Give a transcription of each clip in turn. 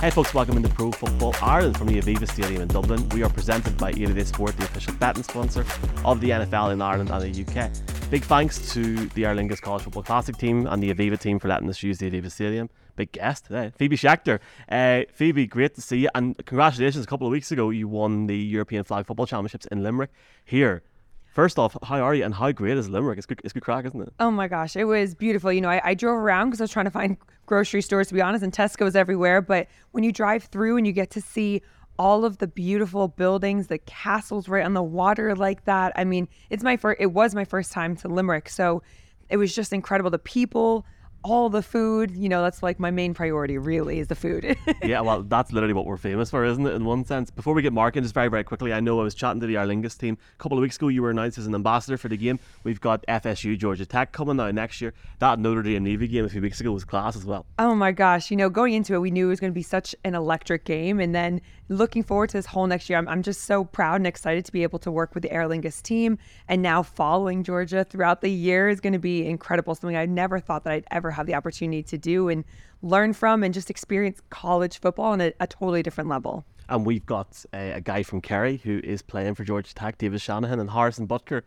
Hey folks, welcome into Pro Football Ireland from the Aviva Stadium in Dublin. We are presented by 888 Sport, the official betting sponsor of the NFL in Ireland and the UK. Big thanks to the Aer Lingus College Football Classic team and the Aviva team for letting us use the Aviva Stadium. Big guest today, Phoebe Schecter. Uh, Phoebe, great to see you, and congratulations! A couple of weeks ago, you won the European Flag Football Championships in Limerick. Here, First off, how are you and how great is Limerick? It's good, it's good crack, isn't it? Oh my gosh, it was beautiful. You know, I, I drove around because I was trying to find grocery stores, to be honest, and Tesco's everywhere. But when you drive through and you get to see all of the beautiful buildings, the castles right on the water like that, I mean, it's my first. It was my first time to Limerick, so it was just incredible. The people, all the food, you know, that's like my main priority really is the food. yeah, well, that's literally what we're famous for, isn't it, in one sense? Before we get marking, just very, very quickly, I know I was chatting to the Aer Lingus team a couple of weeks ago. You were announced as an ambassador for the game. We've got FSU Georgia Tech coming now next year. That Notre Dame Navy game a few weeks ago was class as well. Oh my gosh. You know, going into it, we knew it was going to be such an electric game. And then looking forward to this whole next year, I'm, I'm just so proud and excited to be able to work with the Aer Lingus team. And now following Georgia throughout the year is going to be incredible. Something I never thought that I'd ever have the opportunity to do and learn from and just experience college football on a, a totally different level. And we've got a, a, guy from Kerry who is playing for Georgia Tech, David Shanahan, and Harrison Butker,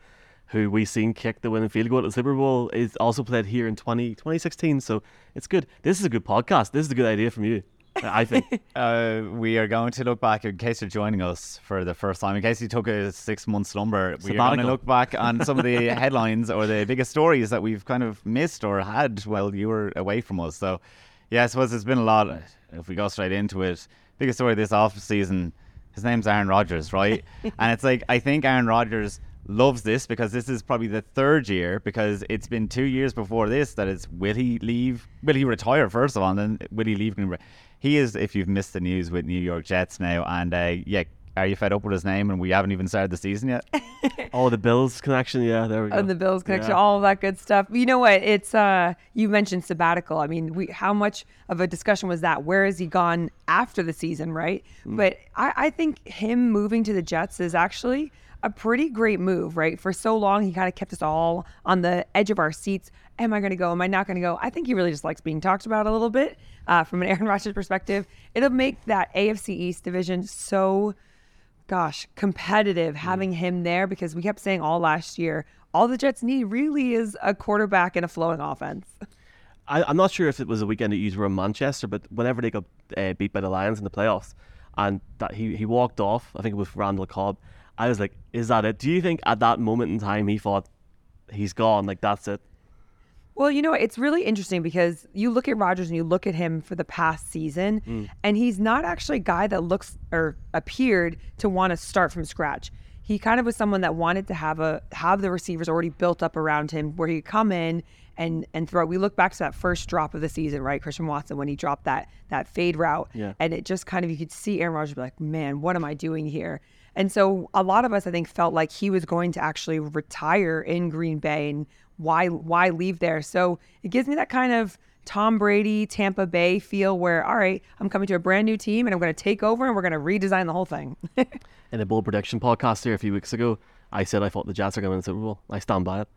who we seen kick the winning field goal at the Super Bowl, is also played here in 20, 2016. So it's good. This is a good podcast. This is a good idea from you. I think. uh, we are going to look back, in case you're joining us for the first time, in case you took a six month slumber, we are going to look back on some of the headlines or the biggest stories that we've kind of missed or had while you were away from us. So, yeah, I suppose it's been a lot. If we go straight into it, biggest story this off season, his name's Aaron Rodgers, right? and it's like, I think Aaron Rodgers loves this because this is probably the third year because it's been two years before this that it's will he leave will he retire first of all and then will he leave he is if you've missed the news with New York Jets now and uh, yeah are you fed up with his name and we haven't even started the season yet? Oh the bills connection. Yeah there we go. oh, the bills connection yeah. all of that good stuff. You know what? It's uh you mentioned sabbatical. I mean we how much of a discussion was that? Where has he gone after the season right? Mm. but I, I think him moving to the jets is actually a pretty great move, right? For so long, he kind of kept us all on the edge of our seats. Am I going to go? Am I not going to go? I think he really just likes being talked about a little bit uh, from an Aaron Rodgers perspective. It'll make that AFC East division so, gosh, competitive having him there because we kept saying all last year, all the Jets need really is a quarterback and a flowing offense. I, am not sure if it was a weekend that you were in Manchester, but whenever they got uh, beat by the Lions in the playoffs, and that he, he walked off, I think it was Randall Cobb I was like, is that it? Do you think at that moment in time he thought he's gone? Like that's it? Well, you know, it's really interesting because you look at Rodgers and you look at him for the past season, mm. and he's not actually a guy that looks or appeared to want to start from scratch. He kind of was someone that wanted to have a have the receivers already built up around him, where he could come in and and throw. We look back to that first drop of the season, right? Christian Watson when he dropped that that fade route, yeah. and it just kind of you could see Aaron Rodgers be like, "Man, what am I doing here?" And so a lot of us, I think, felt like he was going to actually retire in Green Bay and why why leave there? So it gives me that kind of Tom Brady, Tampa Bay feel where, all right, I'm coming to a brand new team and I'm going to take over and we're going to redesign the whole thing. in a bold prediction podcast here a few weeks ago, I said I thought the Jets are going to win the Super Bowl. I stand by it.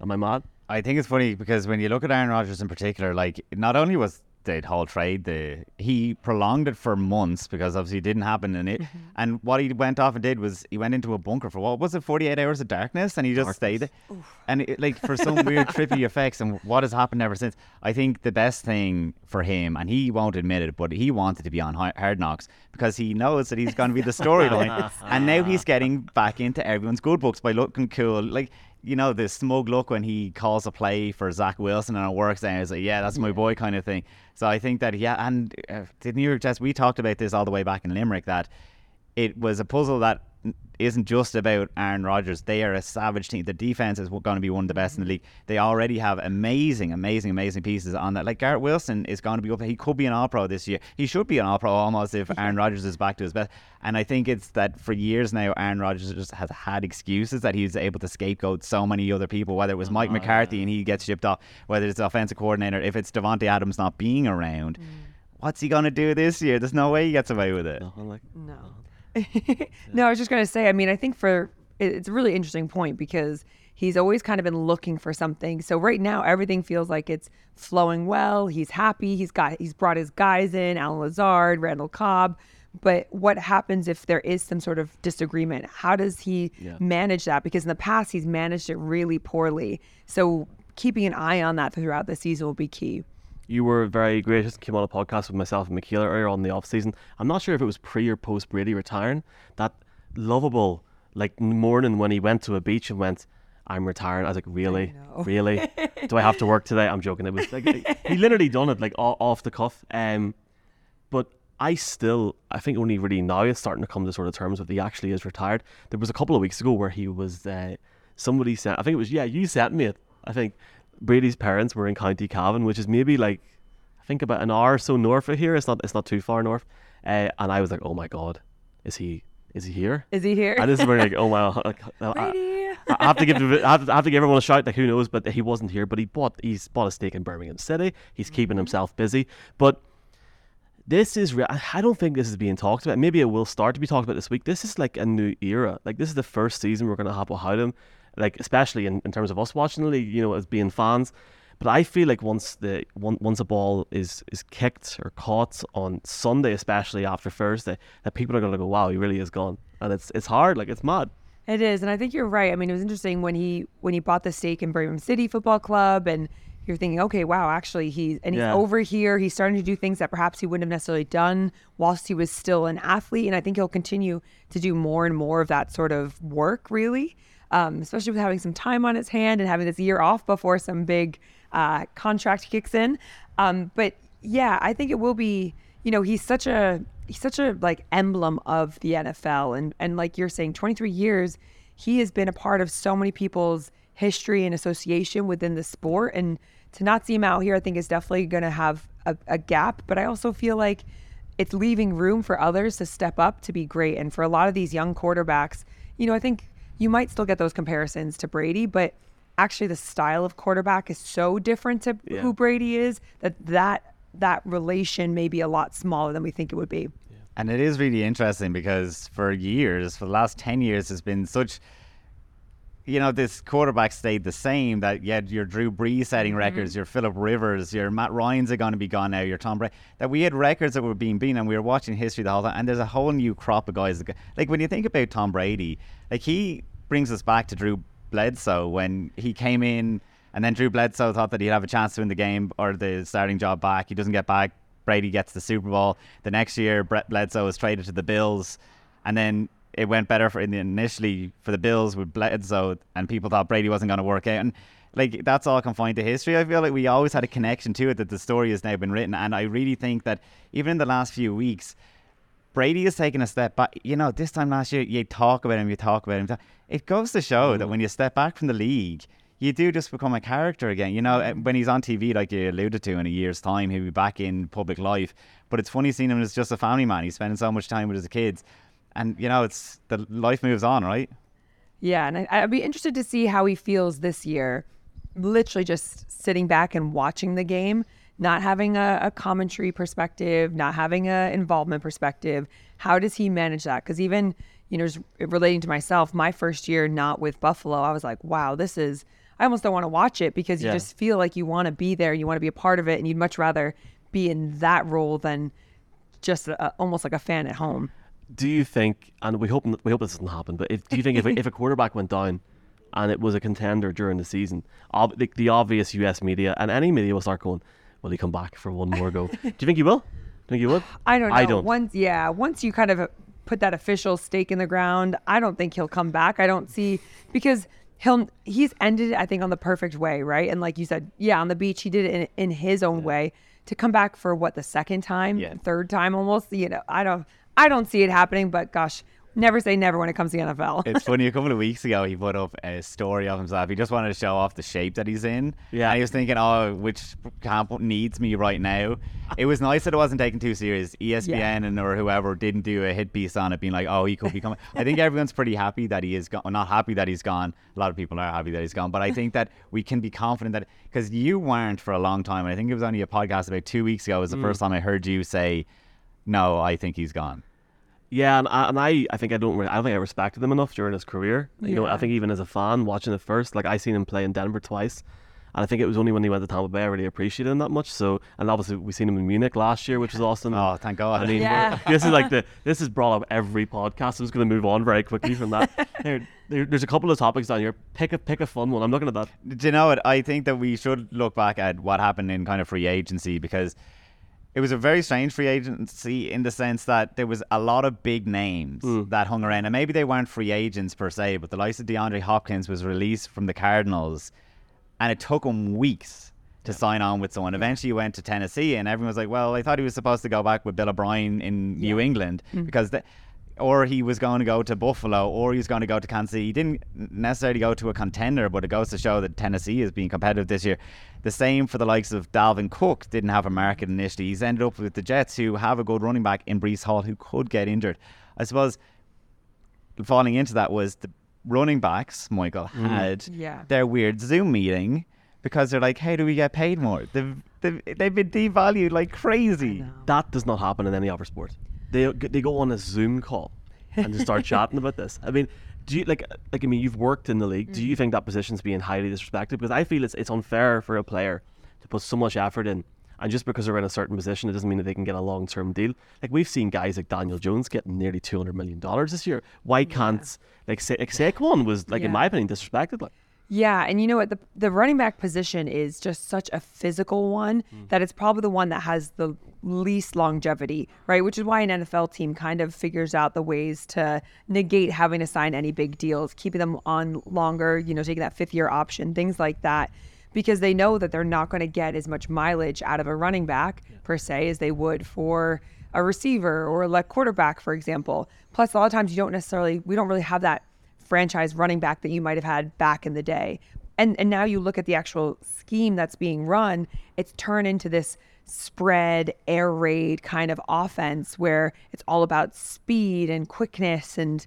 Am I mad? I think it's funny because when you look at Aaron Rodgers in particular, like not only was the whole trade. The he prolonged it for months because obviously it didn't happen. And it mm-hmm. and what he went off and did was he went into a bunker for what was it, forty eight hours of darkness, and he just darkness. stayed. Oof. And it, like for some weird trippy effects, and what has happened ever since. I think the best thing for him, and he won't admit it, but he wanted to be on Hard Knocks because he knows that he's going to be the storyline, and now he's getting back into everyone's good books by looking cool. Like you know, the smug look when he calls a play for Zach Wilson and it works and he's like, yeah, that's my boy kind of thing. So I think that, yeah, and uh, the New York Jets, we talked about this all the way back in Limerick that it was a puzzle that isn't just about Aaron Rodgers. They are a savage team. The defense is going to be one of the best in the league. They already have amazing, amazing, amazing pieces on that. Like Garrett Wilson is going to be up. He could be an All Pro this year. He should be an All Pro almost if Aaron Rodgers is back to his best. And I think it's that for years now, Aaron Rodgers just has had excuses that he's able to scapegoat so many other people. Whether it was Mike oh, McCarthy yeah. and he gets shipped off, whether it's the offensive coordinator, if it's Davante Adams not being around. Mm. What's he gonna do this year? There's no way he gets away with it. No, like, no. no, I was just going to say, I mean, I think for it's a really interesting point because He's always kind of been looking for something. So right now, everything feels like it's flowing well. He's happy. He's got he's brought his guys in, Allen Lazard, Randall Cobb. But what happens if there is some sort of disagreement? How does he Yeah. manage that? Because in the past, he's managed it really poorly. So keeping an eye on that throughout the season will be key. You were very gracious, and came on a podcast with myself and Michaela earlier on in the off season. I'm not sure if it was pre or post Brady retiring. That lovable like morning when he went to a beach and went, I'm retiring. I was like, really, really? Do I have to work today? I'm joking. It was like he literally done it like off the cuff. Um, but I still, I think only really now is starting to come to sort of terms with he actually is retired. There was a couple of weeks ago where he was, uh, somebody said, I think it was, yeah, you sent me it. I think Brady's parents were in County Cavan, which is maybe like, I think about an hour or so north of here. It's not, it's not too far north. Uh, and I was like, oh my God, is he, is he here? Is he here? And this is where like, oh wow, like, I- I have to give I have to, I have to give everyone a shout. Like who knows, but he wasn't here. But he bought he's bought a stake in Birmingham City. He's keeping Mm-hmm. himself busy. But this is re- I I don't think this is being talked about. Maybe it will start to be talked about this week. This is like a new era. Like this is the first season we're gonna have without him. Like especially in, in terms of us watching the league, you know, as being fans. But I feel like once the one, once a ball is is kicked or caught on Sunday, especially after Thursday, that people are gonna go, "Wow, he really is gone," and it's it's hard. Like it's mad. It is, and I think you're right. I mean, it was interesting when he when he bought the stake in Birmingham City Football Club, and you're thinking, okay, wow, actually, he's and he's Yeah. over here. He's starting to do things that perhaps he wouldn't have necessarily done whilst he was still an athlete, and I think he'll continue to do more and more of that sort of work, really, um, especially with having some time on his hand and having this year off before some big uh, contract kicks in. Um, but yeah, I think it will be. You know, he's such a he's such a like emblem of the NFL, and and like you're saying, 23 years, he has been a part of so many people's history and association within the sport, and to not see him out here, I think is definitely going to have a, a gap. But I also feel like it's leaving room for others to step up to be great, and for a lot of these young quarterbacks, you know, I think you might still get those comparisons to Brady, but actually the style of quarterback is so different to Yeah. who Brady is that that that relation may be a lot smaller than we think it would be. And it is really interesting because for years, for the last 10 years, has been such, you know, this quarterback stayed the same that you had your Drew Brees setting mm-hmm. records, your Philip Rivers, your Matt Ryan's are going to be gone now, your Tom Brady, that we had records that were being beaten and we were watching history the whole time. And there's a whole new crop of guys. That, go- like when you think about Tom Brady, like he brings us back to Drew Bledsoe when he came in and then Drew Bledsoe thought that he'd have a chance to win the game or the starting job back. He doesn't get back. Brady gets the Super Bowl. The next year, Brett Bledsoe was traded to the Bills, and then it went better for initially for the Bills with Bledsoe, and people thought Brady wasn't going to work out. And like that's all confined to history. I feel like we always had a connection to it that the story has now been written, and I really think that even in the last few weeks, Brady has taken a step back. You know, this time last year, you talk about him, you talk about him. It goes to show that when you step back from the league, you do just become a character again. You know, uh, when he's on TV, like you alluded to, in a year's time, he'll be back in public life. But it's funny seeing him as just a family man. He's spending so much time with his kids, and you know, it's the life moves on, right? Yeah, and I, I'd be interested to see how he feels this year. Literally just sitting back and watching the game, not having a, a commentary perspective, not having an involvement perspective. How does he manage that? Because even you know, relating to myself, my first year not with Buffalo, I was like, wow, this is. I almost don't want to watch it because you Yeah. just feel like you want to be there, you want to be a part of it, and you'd much rather be in that role than just a, almost like a fan at home. do you think, and we hope we hope this doesn't happen, but if, do you think if a, if a quarterback went down and it was a contender during the season, ob- the, the obvious U.S. media and any media will start going, "Will he come back for one more go?" do you think he will? Do you think he will? I don't know. I don't. Once, yeah, once you kind of uh, put that official stake in the ground, I don't think he'll come back. I don't see because he'll he's ended it. I think on the perfect way, right? And like you said, yeah, on the beach he did it in, in his own way. To come back for what the second time, Yeah. third time almost, you know, I don't, I don't see it happening. But gosh, never say never when it comes to the NFL. It's funny. A couple of weeks ago, he put up a story of himself. He just wanted to show off the shape that he's in. Yeah. And he was thinking, oh, which camp needs me right now? It was nice that it wasn't taken too serious. ESPN and or whoever didn't do a hit piece on it, being like, oh, he could be coming. I think everyone's pretty happy that he is gone. Well, not happy that he's gone. A lot of people are happy that he's gone. But I think that we can be confident that because you weren't for a long time. And I think it was only a podcast about two weeks ago. Was the Mm. first time I heard you say, no, I think he's gone. Yeah, and I, and I, I think I don't, really, I don't think I respected him enough during his career. You know, I think even as a fan watching it first, like I seen him play in Denver twice, and I think it was only when he went to Tampa Bay I really appreciated him that much. So, and obviously we seen him in Munich last year, which was awesome. Oh, thank God. I mean, Yeah. this is like the this is brought up every podcast. I'm just going to move on very quickly from that. Here, there, there's a couple of topics down here. Pick a pick a fun one. I'm looking at that. Do you know what? I think that we should look back at what happened in kind of free agency because it was a very strange free agency in the sense that there was a lot of big names hmm. that hung around, and maybe they weren't free agents per se, but the likes of DeAndre Hopkins was released from the Cardinals, and it took him weeks to sign on with someone. Hmm. Eventually, he went to Tennessee, and everyone was like, "Well, I thought he was supposed to go back with Bill O'Brien in New England hmm. because." The, or he was going to go to Buffalo, or he was going to go to Kansas City. He didn't necessarily go to a contender, but it goes to show that Tennessee is being competitive this year. The same for the likes of Dalvin Cook, didn't have a market initially. He's ended up with the Jets, who have a good running back in Breece Hall, who could get injured. I suppose falling into that was the running backs, Michael, mm-hmm. had Yeah. their weird Zoom meeting because they're like, how do we get paid more? They've, they've, they've been devalued like crazy. That does not happen in any other sport. They they go on a Zoom call and just start chatting about this. I mean, do you like like I mean you've worked in the league. Do you mm. think that position's being highly disrespected? Because I feel it's it's unfair for a player to put so much effort in. And just because they're in a certain position, it doesn't mean that they can get a long term deal. Like we've seen guys like Daniel Jones getting nearly two hundred million dollars this year. Why can't like Sa- like Saquon was like in my opinion disrespected? Like Yeah, and you know what? The the running back position is just such a physical one hmm. that it's probably the one that has the least longevity, right? Which is why an NFL team kind of figures out the ways to negate having to sign any big deals, keeping them on longer, you know, taking that fifth year option, things like that. Because they know that they're not going to get as much mileage out of a running back per se as they would for a receiver or a quarterback, for example. Plus, a lot of times you don't necessarily, we don't really have that franchise running back that you might have had back in the day. And and now you look at the actual scheme that's being run, it's turned into this spread air raid kind of offense where it's all about speed and quickness and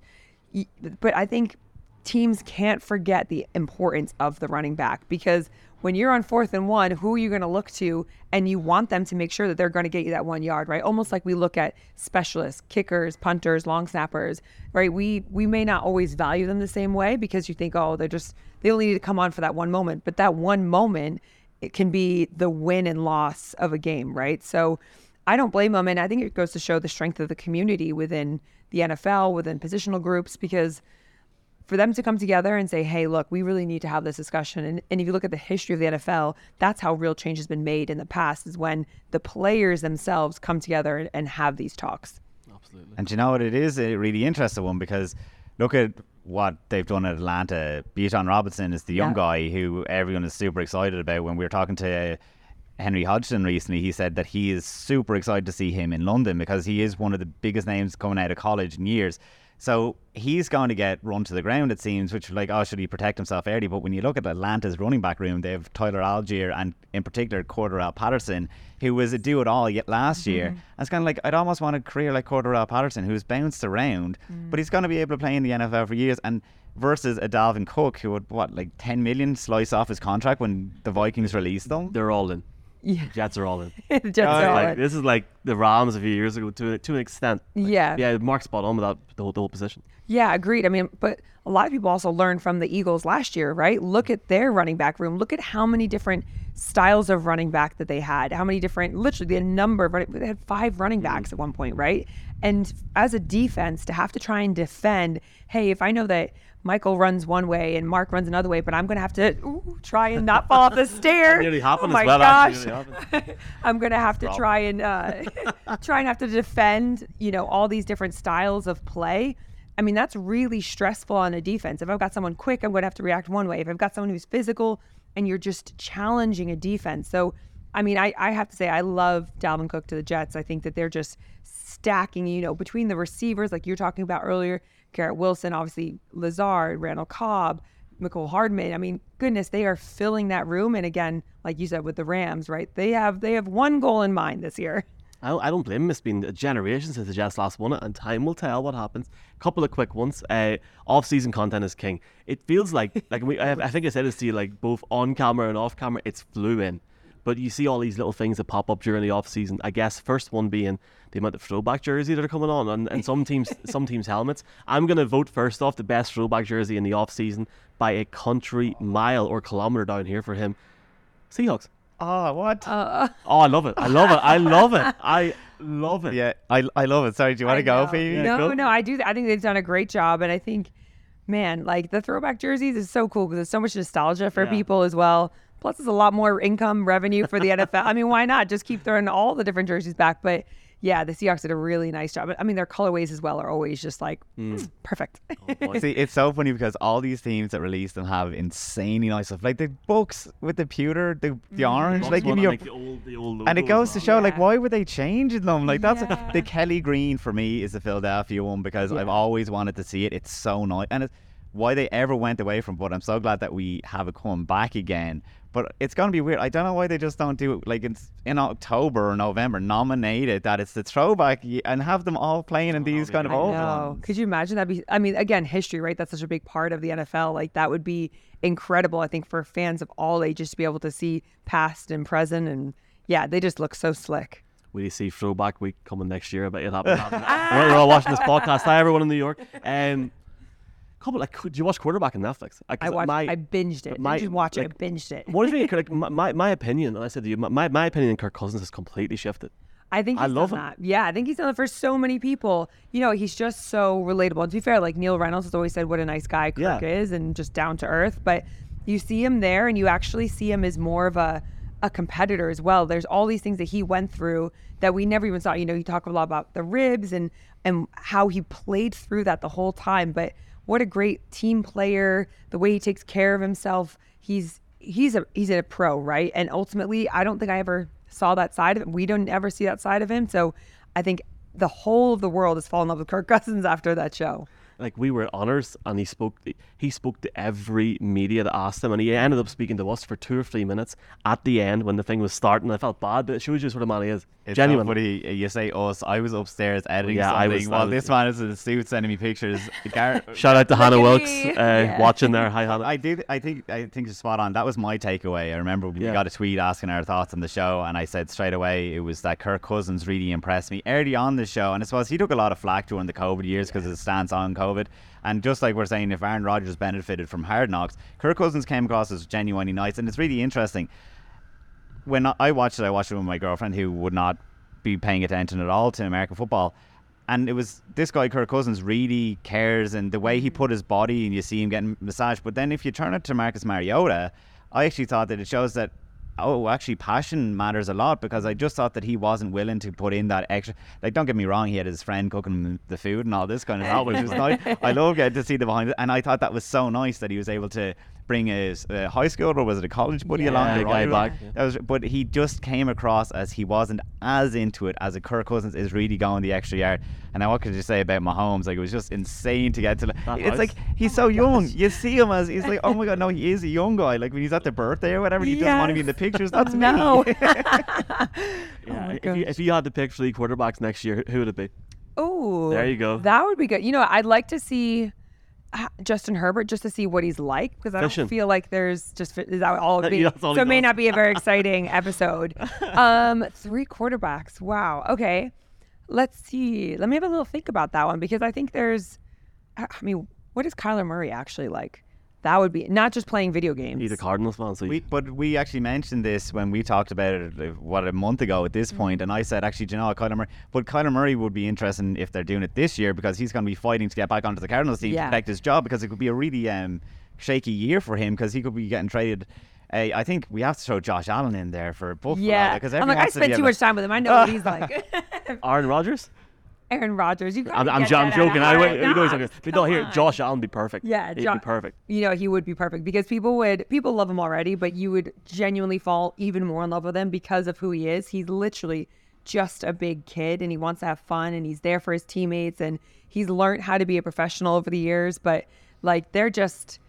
but I think teams can't forget the importance of the running back because when you're on fourth and one, who are you going to look to? And you want them to make sure that they're going to get you that one yard, right? Almost like we look at specialists, kickers, punters, long snappers, right? We we may not always value them the same way because you think, oh, they're just they only need to come on for that one moment, but that one moment it can be the win and loss of a game, right? So I don't blame them, and I think it goes to show the strength of the community within the NFL, within positional groups, because for them to come together and say, hey, look, we really need to have this discussion. And, and if you look at the history of the NFL, that's how real change has been made in the past, is when the players themselves come together and, and have these talks. absolutely. And do you know what? It is a really interesting one because look at what they've done at Atlanta. Bijan Robinson is the young Yeah. guy who everyone is super excited about. When we were talking to uh, Henry Hodgson recently, he said that he is super excited to see him in London because he is one of the biggest names coming out of college in years. So he's going to get run to the ground, it seems, which like, oh, should he protect himself early? But when you look at Atlanta's running back room, they have Tyler Allgeier and in particular Cordarrelle Patterson, who was a do it all yet last year. Mm-hmm. And it's kind of like, I'd almost want a career like Cordarrelle Patterson, who's bounced around, mm. but he's going to be able to play in the NFL for years. And versus a Dalvin Cook, who would, what, like 10 million slice off his contract when the Vikings released them? They're all in. Yeah. Jets are all in. the Jets Oh, are all like in. this is like the Rams a few years ago to to an extent. Like, Yeah. yeah. Mark's spot on with that the whole, the whole position. Yeah, agreed. I mean, but a lot of people also learned from the Eagles last year, right? Look at their running back room. Look at how many different styles of running back that they had. How many different, literally, the number of running, they had five running mm-hmm. backs at one point, right? And as a defense, to have to try and defend, hey, if I know that Michael runs one way and Mark runs another way, but I'm going to have to ooh, try and not fall off the stair. Nearly oh as my well, gosh. I'm gonna have to try and uh, try and have to defend, you know, all these different styles of play. I mean, that's really stressful on a defense. If I've got someone quick, I'm gonna have to react one way. If I've got someone who's physical, and you're just challenging a defense. So, I mean, I, I have to say, I love Dalvin Cook to the Jets. I think that they're just stacking, you know, between the receivers, like you're talking about earlier, Garrett Wilson, obviously Lazard, Randall Cobb, Mecole Hardman. I mean, goodness, they are filling that room. And again, like you said with the Rams, right? They have they have one goal in mind this year. I don't, I don't blame him. It's been a generation since the Jets last won it, and time will tell what happens. Couple of quick ones. Uh, off-season content is king. It feels like like we. I, I think I said this to you like both on camera and off camera. It's flew in. But you see all these little things that pop up during the off season. I guess first one being the amount of throwback jersey that are coming on, and, and some teams some teams helmets. I'm gonna vote first off the best throwback jersey in the off season by a country mile or kilometer down here for him. Seahawks. Oh, what? Uh, Oh, I love it. I love it. I love it. I love it. yeah, I, I love it. Sorry, do you want to I go, know. Phoebe? No, go. no, I do. I think they've done a great job, and I think, man, like the throwback jerseys is so cool because there's so much nostalgia for Yeah. people as well. Plus, it's a lot more income revenue for the NFL. I mean, why not just keep throwing all the different jerseys back? But yeah, the Seahawks did a really nice job. I mean, their colorways as well are always just like mm, perfect. See, it's so funny because all these teams that release them have insanely nice stuff. Like the Bucs with the pewter, the, the orange, Lots like of give one your like, the old, the old And it goes to on. show, like, why were they changing them? Like, that's Yeah. the Kelly Green for me is the Philadelphia one because I've always wanted to see it. It's so nice, and it's why they ever went away from. But I'm so glad that we have it come back again. But it's gonna be weird. I don't know why they just don't do it like in in October or November. Nominate it that it's the throwback and have them all playing in these kind of I old ones. Could you imagine that? Be, I mean, again, history, right? That's such a big part of the NFL. Like that would be incredible. I think for fans of all ages to be able to see past and present, and yeah, they just look so slick. We see throwback week coming next year. I bet you'll happen. We're all watching this podcast. Hi, everyone in New York. Um, couple like, could you watch quarterback on Netflix? Like, I watched. my- I binged it. my- I just watch it. I binged it. What do you think? Like, my, my opinion, and I said to you, my, my opinion on Kirk Cousins has completely shifted. I think I love that. Yeah, I think he's done it for so many people. You know, he's just so relatable. And to be fair, like Neil Reynolds has always said what a nice guy Kirk Yeah. is and just down to earth. But you see him there and you actually see him as more of a a competitor as well. There's all these things that he went through that we never even saw. You know, you talk a lot about the ribs and and how he played through that the whole time. But what a great team player, the way he takes care of himself. He's he's a he's a pro, right? And ultimately, I don't think I ever saw that side of him. We don't ever see that side of him. So I think the whole of the world has fallen in love with Kirk Cousins after that show. Like we were at honors, and he spoke. He spoke to every media that asked him, and he ended up speaking to us for two or three minutes at the end when the thing was starting. I felt bad, but it shows you sort of man he is. It's Genuine. so funny you say us. I was upstairs editing Yeah, I something was- I while was- this man is in the suit sending me pictures. Gar- Shout out to Hannah Wilkes uh, Yeah. watching there. Hi Hannah. I did. I think. I think you're spot on. That was my takeaway. I remember we Yeah. got a tweet asking our thoughts on the show, and I said straight away it was that Kirk Cousins really impressed me early on the show. And I suppose he took a lot of flack during the COVID years because of his stance on COVID. And just like we're saying, if Aaron Rodgers benefited from hard knocks, Kirk Cousins came across as genuinely nice, and it's really interesting. When I watched it, I watched it with my girlfriend who would not be paying attention at all to American football. And it was this guy, Kirk Cousins, really cares, and the way he put his body, and you see him getting massaged. But then if you turn it to Marcus Mariota, I actually thought that it shows that oh, actually, passion matters a lot because I just thought that he wasn't willing to put in that extra. Like, don't get me wrong, he had his friend cooking the food and all this kind of stuff, which was nice. I love getting to see the behind it, and I thought that was so nice that he was able to bring his uh, high school or was it a college buddy Yeah. along the guy ride. back, yeah. That was, but he just came across as he wasn't as into it as a Kirk Cousins is really going the extra yard. And now what could you say about Mahomes? Like it was just insane to get to. That it's house. like he's so young. You see him as he's like, oh my god, no, he is a young guy. Like when he's at the birthday or whatever, he doesn't want to be in the pictures. That's No. me. yeah, my if, you, if you had to pick three quarterbacks next year, who would it be? Oh, There you go. That would be good. You know, I'd like to see Justin Herbert just to see what he's like because I Fishing. don't feel like there's just is that all. be? Yeah, all so it may does. not be a very exciting episode. Um, three quarterbacks. Wow. Okay. Let's see. Let me have a little think about that one because I think there's. I mean, what is Kyler Murray actually like? That would be not just playing video games. He's a Cardinals fan, so We, but we actually mentioned this when we talked about it, uh, what, a month ago at Mm-hmm. this point, and I said, actually, do you know, what, Kyler Murray, but Kyler Murray would be interesting if they're doing it this year because he's going to be fighting to get back onto the Cardinals team Yeah. to protect his job because it could be a really um, shaky year for him because he could be getting traded. Uh, I think we have to throw Josh Allen in there for Buffalo yeah. because I'm like I wants to spent too able- much time with him. I know what he's like. Aaron Rodgers. Aaron Rodgers. You. I'm, I'm, I'm that out of joking. I, Hard you know he's. But no, here, Josh Allen would be perfect. Yeah, he'd Jo- be perfect. You know, he would be perfect because people would people love him already, but you would genuinely fall even more in love with him because of who he is. He's literally just a big kid and he wants to have fun and he's there for his teammates and he's learned how to be a professional over the years, but like they're just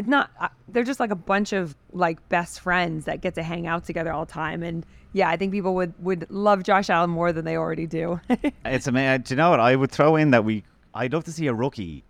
it's not uh, they're just like a bunch of like best friends that get to hang out together all the time and yeah, I think people would would love Josh Allen more than they already do. It's amazing. Do you know what? I would throw in that we. I'd love to see a rookie.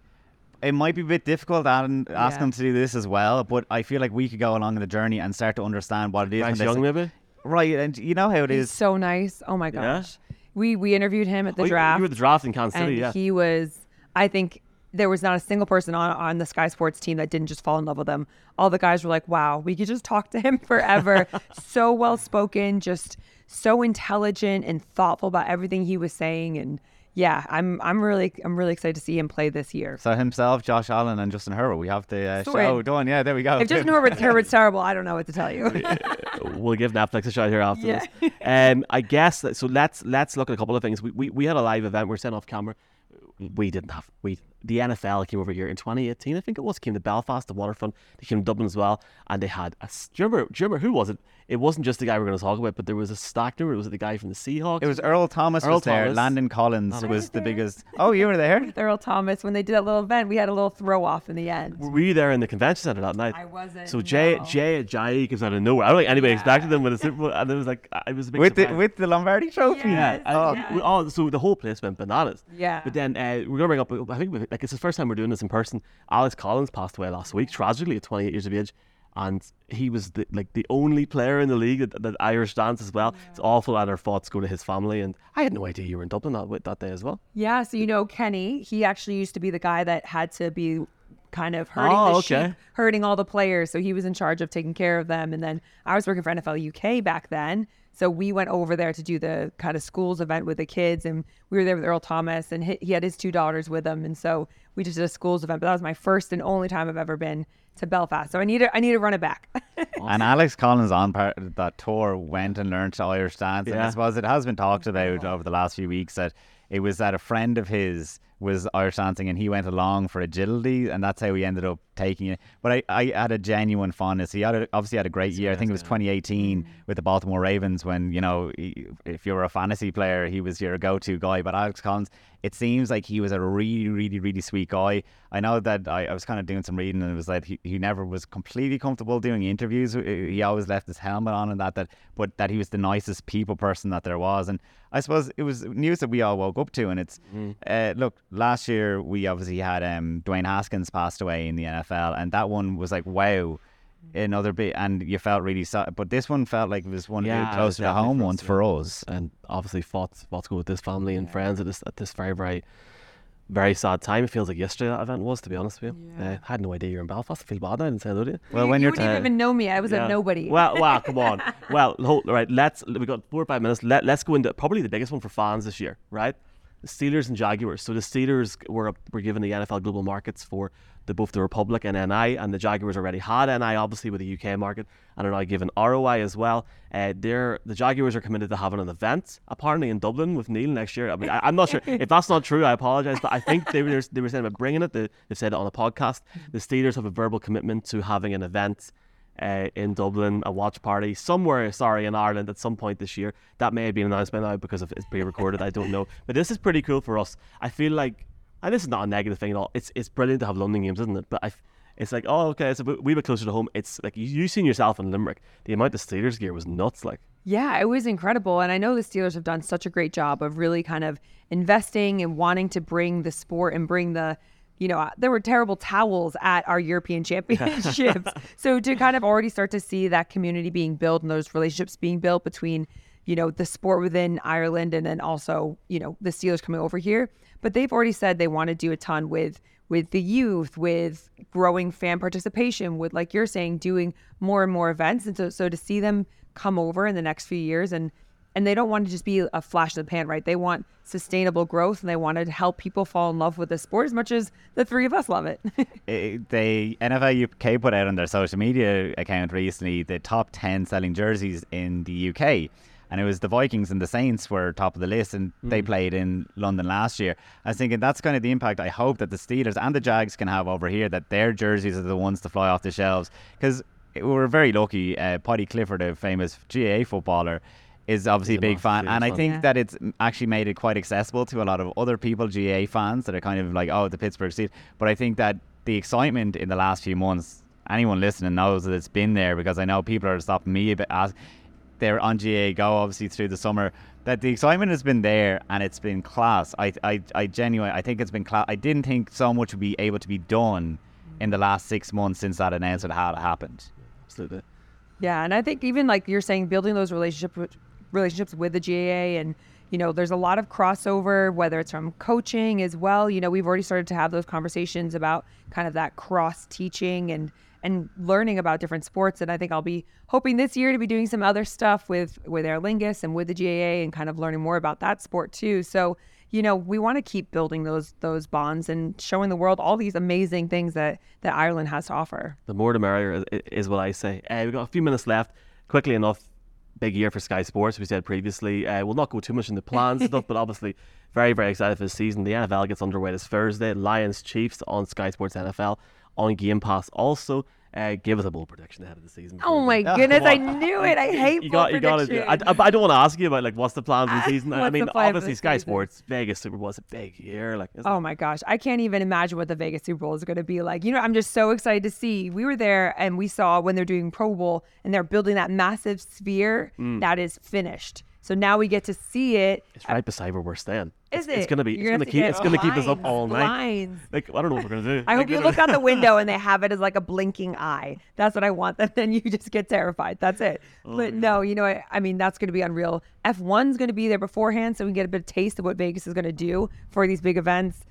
It might be a bit difficult and ask Yeah. them to do this as well, but I feel like we could go along in the journey and start to understand what it is. when Young, maybe. right, and you know how it He's is. so nice. Oh my Yeah? gosh. We we interviewed him at the Oh, draft. You were the draft in Kansas and City, yeah. he was i think there was not a single person on, on the sky sports team that didn't just fall in love with him all the guys were like wow we could just talk to him forever so well spoken just so intelligent and thoughtful about everything he was saying and yeah i'm i'm really i'm really excited to see him play this year So himself, Josh Allen, and Justin Herbert. We have the uh, Sorted. show done. Yeah, there we go. if justin herbert's herbert's terrible i don't know what to tell you we'll give Netflix a shot here after Yeah. this. Um, I guess that, so. Let's let's look at a couple of things. We, we we had a live event. We are sent off camera. We didn't have we. The NFL came over here in 2018. I think it was came to Belfast, the Waterfront. They came to Dublin as well, and they had a, Do you remember? Do you remember who was it? It wasn't just the guy we're going to talk about, but there was a stack. Remember, was it the guy from the Seahawks? It was Earl Thomas Earl was there. Thomas. Landon Collins Oh, was the biggest. Oh, you were there. earl thomas when they did that little event we had a little throw off in the end Were you there in the convention center that night? I wasn't, So Jay no. Jay Jay comes out of nowhere. I don't think anybody Yeah. expected him with a Super Bowl, and it was like I was a big With the with the Lombardi Trophy. Yeah. Yes, and Oh, yeah. oh, so the whole place went bananas. Yeah. But then uh, we're gonna bring up. I think like it's the first time we're doing this in person. Alex Collins passed away last week, tragically at 28 years of age, and he was the, like the only player in the league that, that Irish dance as well. It's awful, and our thoughts go to his family. And I had no idea you were in Dublin that that day as well. Yeah, so you know Kenny, he actually used to be the guy that had to be kind of hurting Oh, the okay. sheep, herding all the players. So he was in charge of taking care of them. And then I was working for NFL UK back then. So we went over there to do the kind of schools event with the kids, and we were there with Earl Thomas, and he, he had his two daughters with him, and so we just did a schools event. But that was my first and only time I've ever been to Belfast. So I need to I need to run it back. And Alex Collins on part of that tour went and learned Irish dance. And Yeah. I suppose it has been talked about over the last few weeks that it was that a friend of his was Irish dancing and he went along for agility and that's how he ended up taking it. But I, I had a genuine fondness. He had a, obviously had a great year. I think it was 2018 with the Baltimore Ravens when, you know, he, if you were a fantasy player, he was your go-to guy. But Alex Collins, it seems like he was a really, really, really sweet guy. I know that I, I was kind of doing some reading and it was like he, he never was completely comfortable doing interviews. He always left his helmet on and that, that, but that he was the nicest people person that there was. And I suppose it was news that we all woke up to. And it's, uh, look, last year we obviously had um, Dwayne Haskins passed away in the NFL, and that one was like, wow. Another bit, and you felt really sad, but this one felt like it was one Yeah, of the closer to home for us, ones for us. and obviously thoughts thoughts go with this family and friends at this at this very very very sad time. It feels like yesterday that event was, to be honest with you. Uh, I had no idea you were in Belfast. I feel bad now. I didn't say hello to you. Well, you, when you you're wouldn't t- even know me. I was Yeah. a nobody. Well, well, come on. Well, hold, right. Let's. We got four or five minutes. Let, let's go into probably the biggest one for fans this year, right? Steelers and Jaguars. So the Steelers were were given the NFL global markets for the both the Republic and NI, and the Jaguars already had NI, obviously with the UK market, and are now given ROI as well. Uh, they're the Jaguars are committed to having an event apparently in Dublin with Neil next year. I mean, I, I'm not sure if that's not true. I apologize, but I think they were they were saying about bringing it. They, they've said it on a podcast. The Steelers have a verbal commitment to having an event uh, in Dublin, a watch party somewhere, sorry, in Ireland at some point this year. That may have been announced by now because of it's pre-recorded. I don't know, but this is pretty cool for us. I feel like, and this is not a negative thing at all. It's it's brilliant to have London games, isn't it? But I, it's like, oh, okay, it's a bit, wee bit closer to home. It's like you, you seen yourself in Limerick. The amount of Steelers gear was nuts. Like, Yeah, it was incredible. And I know the Steelers have done such a great job of really kind of investing and wanting to bring the sport and bring the, you know, uh, there were terrible towels at our European championships. so to kind of already start to see that community being built and those relationships being built between, you know, the sport within Ireland and then also, you know, the Steelers coming over here. But they've already said they want to do a ton with with the youth, with growing fan participation, with like you're saying, doing more and more events. And so so to see them come over in the next few years and and they don't want to just be a flash in the pan, right? They want sustainable growth and they want to help people fall in love with the sport as much as the three of us love it. it, they NFL UK put out on their social media account recently the top 10 selling jerseys in the UK. And it was the Vikings and the Saints were top of the list, and they played in London last year. I was thinking that's kind of the impact I hope that the Steelers and the Jags can have over here, that their jerseys are the ones to fly off the shelves. Because we were very lucky. Uh, Paudie Clifford, a famous GAA footballer, is obviously a a big massive fan. Steelers And I think Yeah. that it's actually made it quite accessible to a lot of other people, GAA fans, that are kind of like, oh, the Pittsburgh Steelers. But I think that the excitement in the last few months, anyone listening knows that it's been there because I know people are stopping me a bit. As, they're on GAA Go obviously through the summer. That the excitement has been there and it's been class. I I, I genuinely I think it's been class. I didn't think so much would be able to be done in the last six months since that announcement had happened. absolutely. Yeah, and I think even like you're saying, building those relationship relationships with the GAA, and you know, there's a lot of crossover, whether it's from coaching as well. You know, we've already started to have those conversations about kind of that cross teaching and and learning about different sports. And I think I'll be hoping this year to be doing some other stuff with with Aer Lingus and with the GAA and kind of learning more about that sport too. So you know, we want to keep building those those bonds and showing the world all these amazing things that that Ireland has to offer. The more the merrier is, what I say. Uh, we've got a few minutes left. Quickly enough, big year for Sky Sports. We said previously. Uh, we'll not go too much into the plans and stuff, but obviously very very excited for the season. The NFL gets underway this Thursday. Lions Chiefs on Sky Sports NFL on Game Pass also. Uh, give us a bold prediction ahead of the season. Oh my please. goodness, I knew it. I hate you bold got you got to. predictions. I, I, I don't want to ask you about like what's the plans for the Ah, season. I mean, the plan for obviously Sky season? Sports Vegas Super Bowl is a big year. Like, isn't Oh my gosh, I can't even imagine what the Vegas Super Bowl is going to be like. You know, I'm just so excited to see. We were there and we saw when they're doing Pro Bowl and they're building that massive sphere Mm. that is finished. So now we get to see it. It's right beside where we're staying. Is it's, it? It's gonna be. You're it's gonna have keep. It's get gonna keep us up all night. lines. Like I don't know what we're gonna do. I Like, hope you look out the window and they have it as like a blinking eye. That's what I want. And then you just get terrified. That's it. Oh but no, you know, I, I mean, that's going to be unreal. F1's going to be there beforehand, so we can get a bit of taste of what Vegas is going to do for these big events.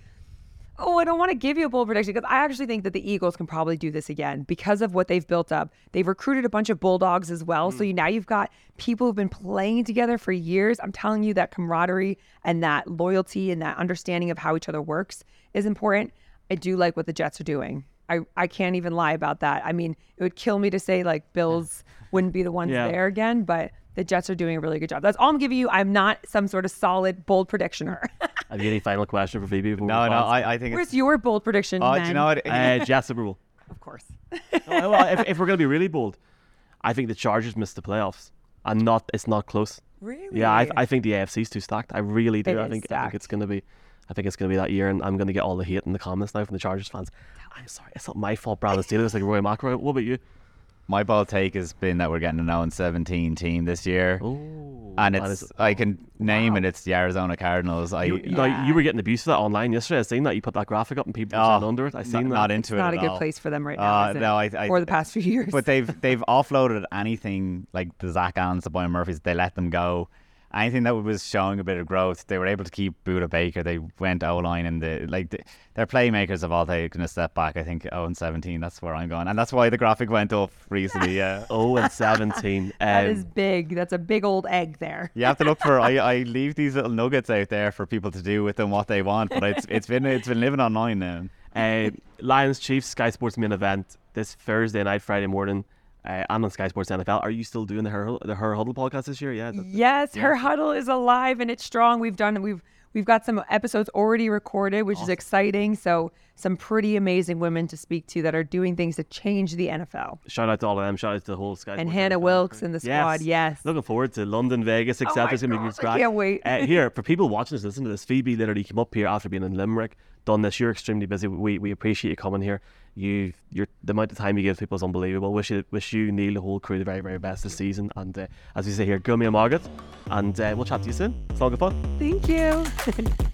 Oh, I don't want to give you a bold prediction because I actually think that the Eagles can probably do this again because of what they've built up. They've recruited a bunch of Bulldogs as well. So you, now you've got people who've been playing together for years. I'm telling you that camaraderie and that loyalty and that understanding of how each other works is important. I do like what the Jets are doing. I, I can't even lie about that. I mean, it would kill me to say like Bills wouldn't be the ones Yeah. there again, but the Jets are doing a really good job. That's all I'm giving you. I'm not some sort of solid bold predictioner. Have you any final question for Phoebe? No, no. I, I think Where's it's. your bold prediction? Oh, do you know what? Uh, Jets Super Bowl. Of course. No, well, if, if we're gonna be really bold, I think the Chargers missed the playoffs, and not it's not close. Really? Yeah, I, I think the AFC is too stacked. I really do. It I is think I think it's gonna be, I think it's gonna be that year, and I'm gonna get all the hate in the comments now from the Chargers fans. I'm sorry, it's not my fault. Brandon Steelers like Rory McIlroy. What about you? My bold take has been that we're getting a 0 17 team this year. Oh, and it's I can name it. It's the Arizona Cardinals. I You, like, you were getting abuse for that online yesterday. I seen that you put that graphic up and people were Oh, under it. I not, seen that. not into It's it. not a good all. place for them right now. Uh, is it? no, I, I, for the past few years. But they've they've offloaded anything like the Zach Allens, the Byron Murphys. They let them go. Anything that was showing a bit of growth, they were able to keep Budda Baker. They went O line and the like. The, their playmakers have all they going to step back. I think 0 and 17. That's where I'm going, and that's why the graphic went up recently. Yeah. Oh, and 17. that Um, is big. That's a big old egg there. You have to look for. I, I leave these little nuggets out there for people to do with them what they want, but it's it's been it's been living online now. Uh, Lions Chiefs Sky Sports main event this Thursday night, Friday morning, uh, and on Sky Sports NFL. Are you still doing the her the her huddle podcast this year? Yeah. Yes, her huddle is alive and it's strong. We've done we've we've got some episodes already recorded, which is exciting. So some pretty amazing women to speak to that are doing things to change the NFL. Shout out to all of them. Shout out to the whole Sky. And Hannah NFL Wilkes and the squad, yes. Looking forward to London, Vegas, etc. Oh It's gonna be God, good I can't wait. Uh, here for people watching this, listen to this. Phoebe literally came up here after being in Limerick, done this. You're extremely busy. We we appreciate you coming here. You your the amount of time you give people is unbelievable. Wish you wish you Neil the whole crew the very very best this season. And uh, as we say here, go me a Margaret, and uh, we'll chat to you soon. It's all good fun. Thank you.